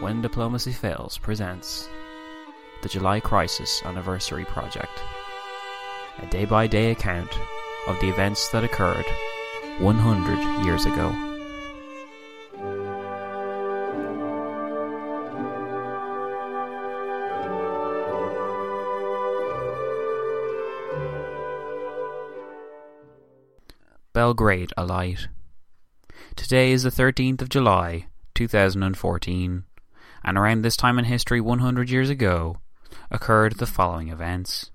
When Diplomacy Fails presents the July Crisis Anniversary Project, a day by day account of the events that occurred 100 years ago. Belgrade alight. Today is the 13th of July, 2014, and around this time in history 100 years ago occurred the following events.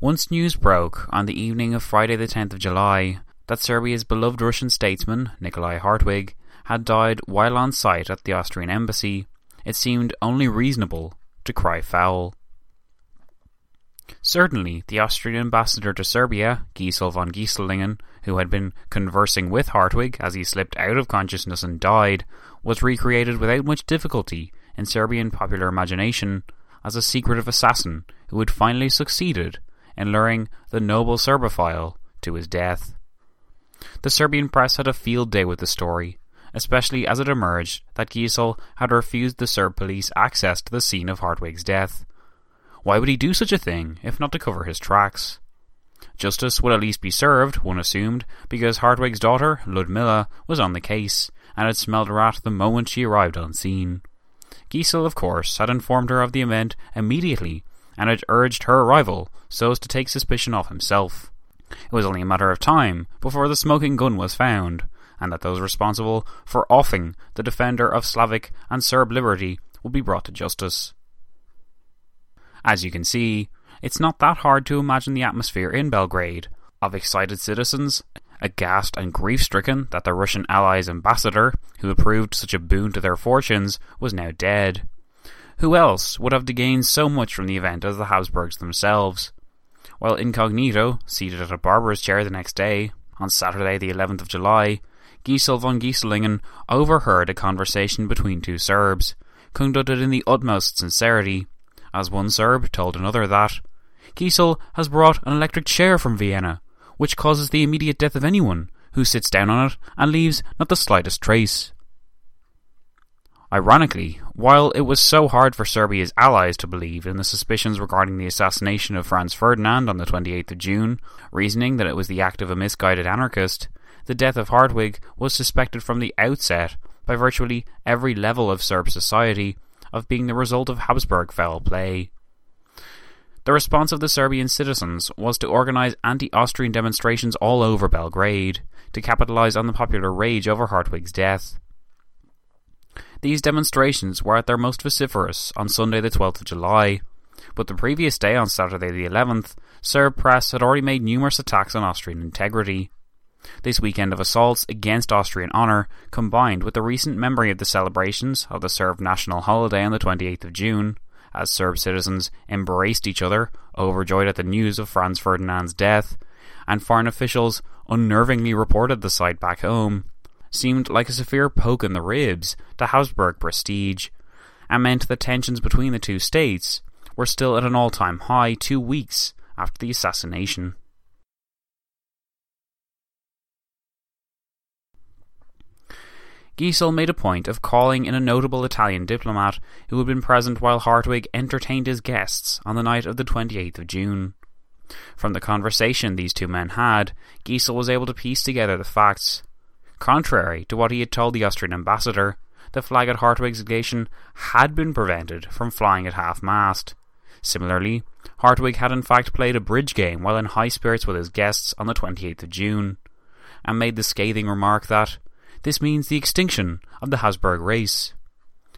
Once news broke on the evening of Friday the 10th of July that Serbia's beloved Russian statesman, Nikolai Hartwig, had died while on site at the Austrian embassy, it seemed only reasonable to cry foul. Certainly, the Austrian ambassador to Serbia, Giesl von Gieslingen, who had been conversing with Hartwig as he slipped out of consciousness and died, was recreated without much difficulty in Serbian popular imagination as a secretive assassin who had finally succeeded in luring the noble Serbophile to his death. The Serbian press had a field day with the story, especially as it emerged that Giesl had refused the Serb police access to the scene of Hartwig's death. Why would he do such a thing, if not to cover his tracks? Justice would at least be served, one assumed, because Hartwig's daughter, Ludmilla, was on the case, and had smelled rat the moment she arrived on scene. Giesl, of course, had informed her of the event immediately, and had urged her arrival so as to take suspicion off himself. It was only a matter of time before the smoking gun was found, and that those responsible for offing the defender of Slavic and Serb liberty would be brought to justice. As you can see, it's not that hard to imagine the atmosphere in Belgrade of excited citizens, aghast and grief stricken that their Russian ally's ambassador, who had proved such a boon to their fortunes, was now dead. Who else would have to gain so much from the event as the Habsburgs themselves? While incognito, seated at a barber's chair the next day, on Saturday the 11th of July, Giesl von Gieslingen overheard a conversation between two Serbs, conducted in the utmost sincerity, as one Serb told another that Giesl has brought an electric chair from Vienna, which causes the immediate death of anyone who sits down on it and leaves not the slightest trace. Ironically, while it was so hard for Serbia's allies to believe in the suspicions regarding the assassination of Franz Ferdinand on the 28th of June, reasoning that it was the act of a misguided anarchist, the death of Hartwig was suspected from the outset by virtually every level of Serb society of being the result of Habsburg foul play. The response of the Serbian citizens was to organize anti Austrian demonstrations all over Belgrade to capitalize on the popular rage over Hartwig's death. These demonstrations were at their most vociferous on Sunday, the 12th of July, but the previous day, on Saturday, the 11th, Serb press had already made numerous attacks on Austrian integrity. This weekend of assaults against Austrian honour, combined with the recent memory of the celebrations of the Serb national holiday on the 28th of June, as Serb citizens embraced each other, overjoyed at the news of Franz Ferdinand's death, and foreign officials unnervingly reported the sight back home, seemed like a severe poke in the ribs to Habsburg prestige, and meant that tensions between the two states were still at an all time high two weeks after the assassination. Giesl made a point of calling in a notable Italian diplomat who had been present while Hartwig entertained his guests on the night of the 28th of June. From the conversation these two men had, Giesl was able to piece together the facts. Contrary to what he had told the Austrian ambassador, the flag at Hartwig's legation had been prevented from flying at half mast. Similarly, Hartwig had in fact played a bridge game while in high spirits with his guests on the 28th of June, and made the scathing remark that this means the extinction of the Habsburg race,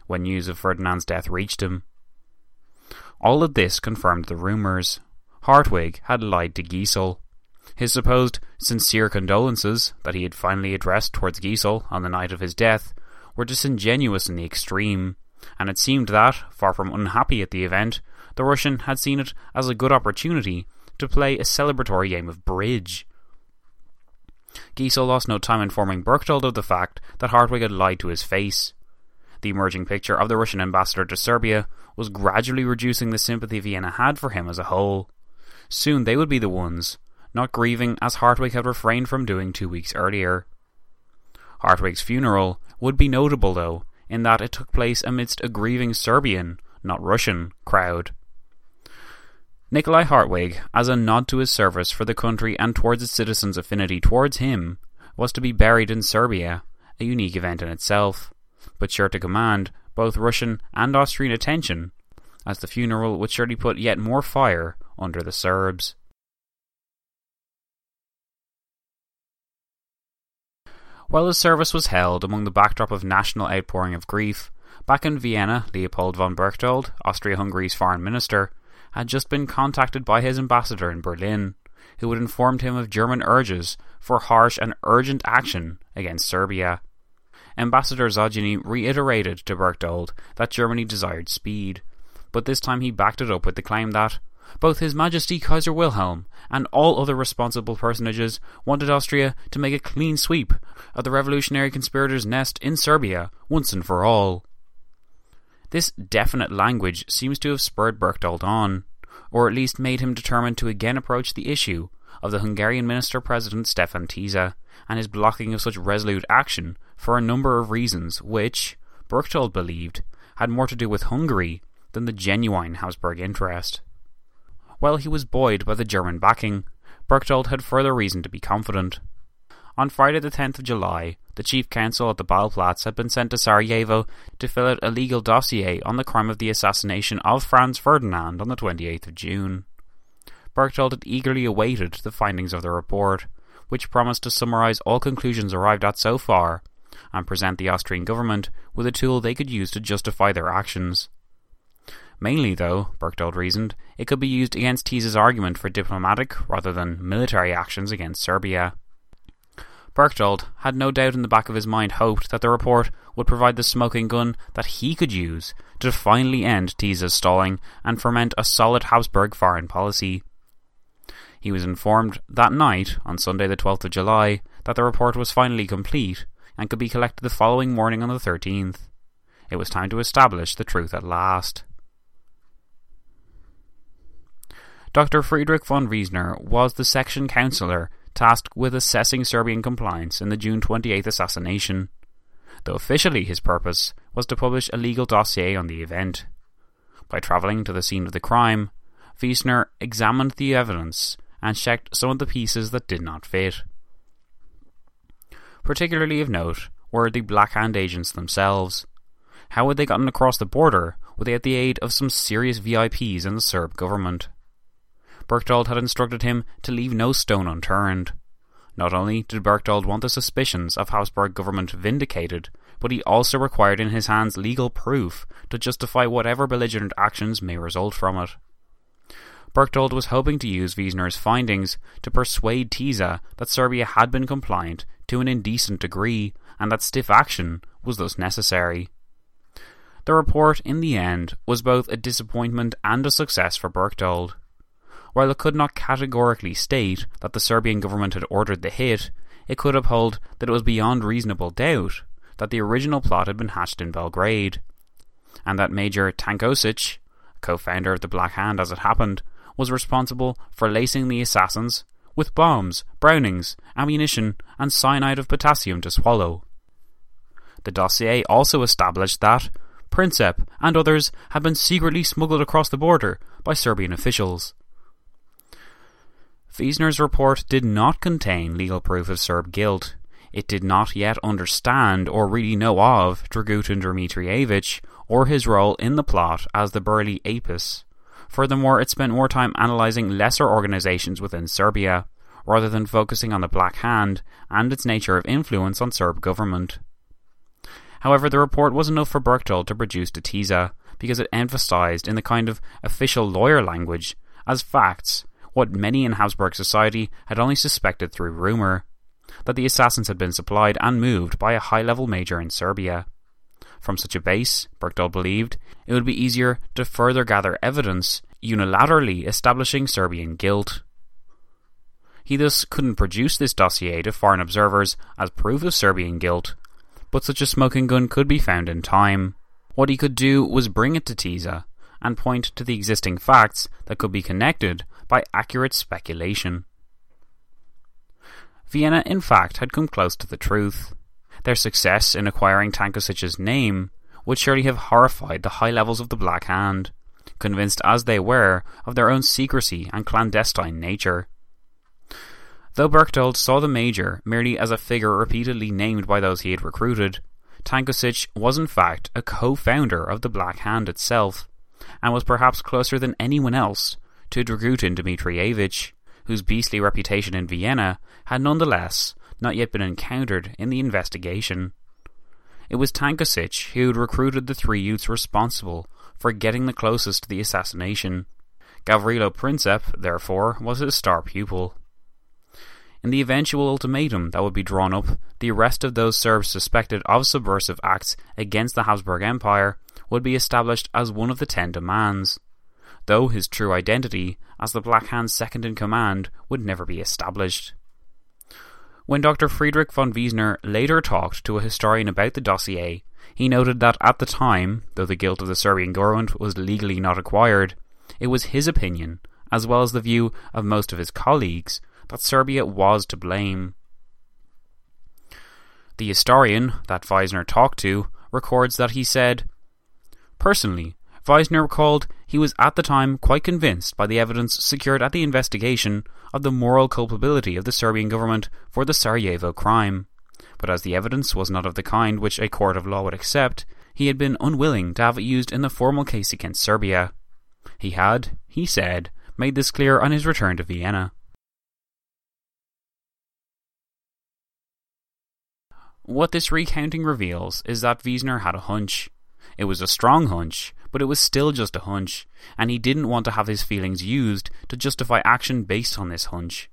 when news of Ferdinand's death reached him. All of this confirmed the rumours. Hartwig had lied to Giesl. His supposed sincere condolences that he had finally addressed towards Giesl on the night of his death were disingenuous in the extreme, and it seemed that, far from unhappy at the event, the Russian had seen it as a good opportunity to play a celebratory game of bridge. Giesl lost no time informing Berchtold of the fact that Hartwig had lied to his face. The emerging picture of the Russian ambassador to Serbia was gradually reducing the sympathy Vienna had for him as a whole. Soon they would be the ones, not grieving as Hartwig had refrained from doing two weeks earlier. Hartwig's funeral would be notable, though, in that it took place amidst a grieving Serbian, not Russian, crowd. Nikolai Hartwig, as a nod to his service for the country and towards its citizens' affinity towards him, was to be buried in Serbia, a unique event in itself, but sure to command both Russian and Austrian attention, as the funeral would surely put yet more fire under the Serbs. While the service was held among the backdrop of national outpouring of grief, back in Vienna, Leopold von Berchtold, Austria Hungary's foreign minister, had just been contacted by his ambassador in Berlin, who had informed him of German urges for harsh and urgent action against Serbia. Ambassador Szögyény reiterated to Berchtold that Germany desired speed, but this time he backed it up with the claim that both His Majesty Kaiser Wilhelm and all other responsible personages wanted Austria to make a clean sweep of the revolutionary conspirators' nest in Serbia once and for all. This definite language seems to have spurred Berchtold on, or at least made him determined to again approach the issue of the Hungarian Minister President Stefan Tisza and his blocking of such resolute action for a number of reasons which, Berchtold believed, had more to do with Hungary than the genuine Habsburg interest. While he was buoyed by the German backing, Berchtold had further reason to be confident. On Friday the 10th of July, the chief counsel at the Ballplatz had been sent to Sarajevo to fill out a legal dossier on the crime of the assassination of Franz Ferdinand on the 28th of June. Berchtold had eagerly awaited the findings of the report, which promised to summarise all conclusions arrived at so far and present the Austrian government with a tool they could use to justify their actions. Mainly, though, Berchtold reasoned, it could be used against Tisza's argument for diplomatic rather than military actions against Serbia. Berchtold had no doubt in the back of his mind hoped that the report would provide the smoking gun that he could use to finally end Tisza's stalling and ferment a solid Habsburg foreign policy. He was informed that night, on Sunday the 12th of July, that the report was finally complete and could be collected the following morning on the 13th. It was time to establish the truth at last. Dr. Friedrich von Wiesner was the section councillor tasked with assessing Serbian compliance in the June 28th assassination, though officially his purpose was to publish a legal dossier on the event. By travelling to the scene of the crime, Wiesner examined the evidence and checked some of the pieces that did not fit. Particularly of note were the Black Hand agents themselves. How had they gotten across the border without the aid of some serious VIPs in the Serb government? Berchtold had instructed him to leave no stone unturned. Not only did Berchtold want the suspicions of Habsburg government vindicated, but he also required in his hands legal proof to justify whatever belligerent actions may result from it. Berchtold was hoping to use Wiesner's findings to persuade Tisza that Serbia had been compliant to an indecent degree and that stiff action was thus necessary. The report, in the end, was both a disappointment and a success for Berchtold. While it could not categorically state that the Serbian government had ordered the hit, it could uphold that it was beyond reasonable doubt that the original plot had been hatched in Belgrade, and that Major Tankosic, co-founder of the Black Hand as it happened, was responsible for lacing the assassins with bombs, brownings, ammunition, and cyanide of potassium to swallow. The dossier also established that Princip and others had been secretly smuggled across the border by Serbian officials. Wiesner's report did not contain legal proof of Serb guilt. It did not yet understand or really know of Dragutin Dimitrijević or his role in the plot as the burly Apis. Furthermore, it spent more time analysing lesser organisations within Serbia, rather than focusing on the Black Hand and its nature of influence on Serb government. However, the report was enough for Berchtold to produce the Tisza, because it emphasised in the kind of official lawyer language, as facts, what many in Habsburg society had only suspected through rumour that the assassins had been supplied and moved by a high level major in Serbia. From such a base, Berchtold believed, it would be easier to further gather evidence unilaterally establishing Serbian guilt. He thus couldn't produce this dossier to foreign observers as proof of Serbian guilt, but such a smoking gun could be found in time. What he could do was bring it to Tisza and point to the existing facts that could be connected by accurate speculation. Vienna, in fact, had come close to the truth. Their success in acquiring Tankosic's name would surely have horrified the high levels of the Black Hand, convinced as they were of their own secrecy and clandestine nature. Though Berchtold saw the Major merely as a figure repeatedly named by those he had recruited, Tankosic was in fact a co-founder of the Black Hand itself, and was perhaps closer than anyone else to Dragutin Dimitrijević, whose beastly reputation in Vienna had nonetheless not yet been encountered in the investigation. It was Tankosic who had recruited the three youths responsible for getting the closest to the assassination. Gavrilo Princip, therefore, was his star pupil. In the eventual ultimatum that would be drawn up, the arrest of those Serbs suspected of subversive acts against the Habsburg Empire would be established as one of the ten demands, though his true identity as the Black Hand's second in command would never be established. When Dr. Friedrich von Wiesner later talked to a historian about the dossier, he noted that at the time, though the guilt of the Serbian government was legally not acquired, it was his opinion, as well as the view of most of his colleagues, that Serbia was to blame. The historian that Wiesner talked to records that he said, Personally, Wiesner recalled he was at the time quite convinced by the evidence secured at the investigation of the moral culpability of the Serbian government for the Sarajevo crime. But as the evidence was not of the kind which a court of law would accept, he had been unwilling to have it used in the formal case against Serbia. He had, he said, made this clear on his return to Vienna. What this recounting reveals is that Wiesner had a hunch. It was a strong hunch, but it was still just a hunch, and he didn't want to have his feelings used to justify action based on this hunch.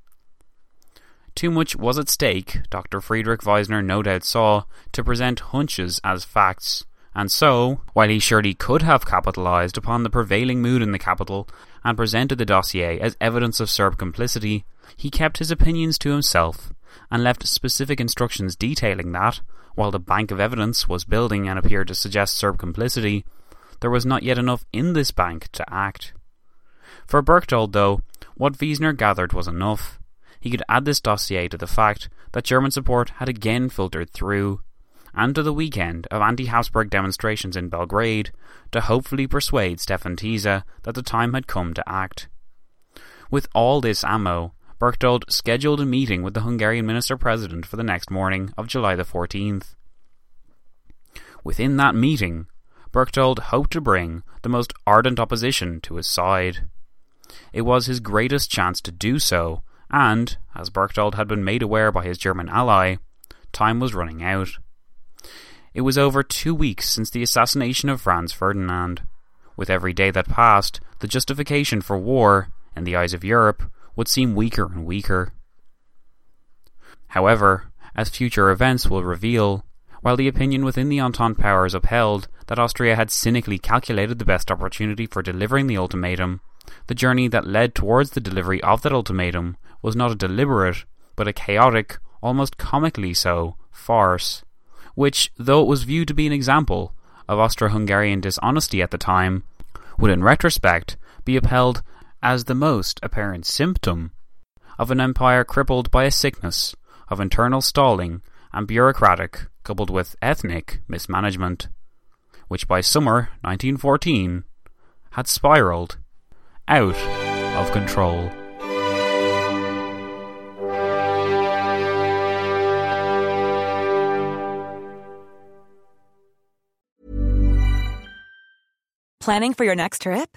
Too much was at stake, Dr. Friedrich Wiesner no doubt saw, to present hunches as facts, and so, while he surely could have capitalized upon the prevailing mood in the capital and presented the dossier as evidence of Serb complicity, he kept his opinions to himself and left specific instructions detailing that, while the bank of evidence was building and appeared to suggest Serb complicity, there was not yet enough in this bank to act. For Berchtold, though, what Wiesner gathered was enough. He could add this dossier to the fact that German support had again filtered through, and to the weekend of anti Habsburg demonstrations in Belgrade, to hopefully persuade Stefan Tisza that the time had come to act. With all this ammo, Berchtold scheduled a meeting with the Hungarian Minister President for the next morning of July the 14th. Within that meeting, Berchtold hoped to bring the most ardent opposition to his side. It was his greatest chance to do so, and, as Berchtold had been made aware by his German ally, time was running out. It was over two weeks since the assassination of Franz Ferdinand. With every day that passed, the justification for war, in the eyes of Europe, would seem weaker and weaker. However, as future events will reveal, while the opinion within the Entente powers upheld that Austria had cynically calculated the best opportunity for delivering the ultimatum, the journey that led towards the delivery of that ultimatum was not a deliberate, but a chaotic, almost comically so, farce, which, though it was viewed to be an example of Austro Hungarian dishonesty at the time, would in retrospect be upheld as the most apparent symptom of an empire crippled by a sickness of internal stalling and bureaucratic coupled with ethnic mismanagement, which by summer 1914 had spiraled out of control. Planning for your next trip?